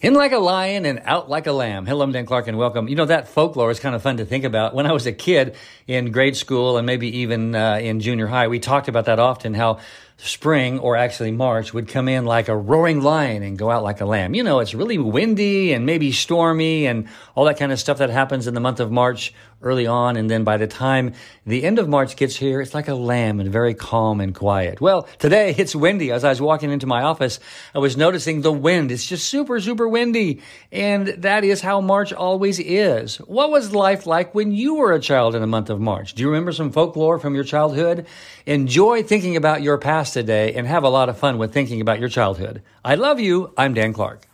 In like a lion and out like a lamb. Hello, I'm Dan Clark and welcome. You know, that folklore is kind of fun to think about. When I was a kid in grade school and maybe even uh, in junior high, we talked about that often how spring or actually March would come in like a roaring lion and go out like a lamb. You know, it's really windy and maybe stormy and all that kind of stuff that happens in the month of March early on. And then by the time the end of March gets here, it's like a lamb and very calm and quiet. Well, today it's windy. As I was walking into my office, I was noticing the wind. It's just super, super windy. And that is how March always is. What was life like when you were a child in the month of March? Do you remember some folklore from your childhood? Enjoy thinking about your past today and have a lot of fun with thinking about your childhood. I love you. I'm Dan Clark.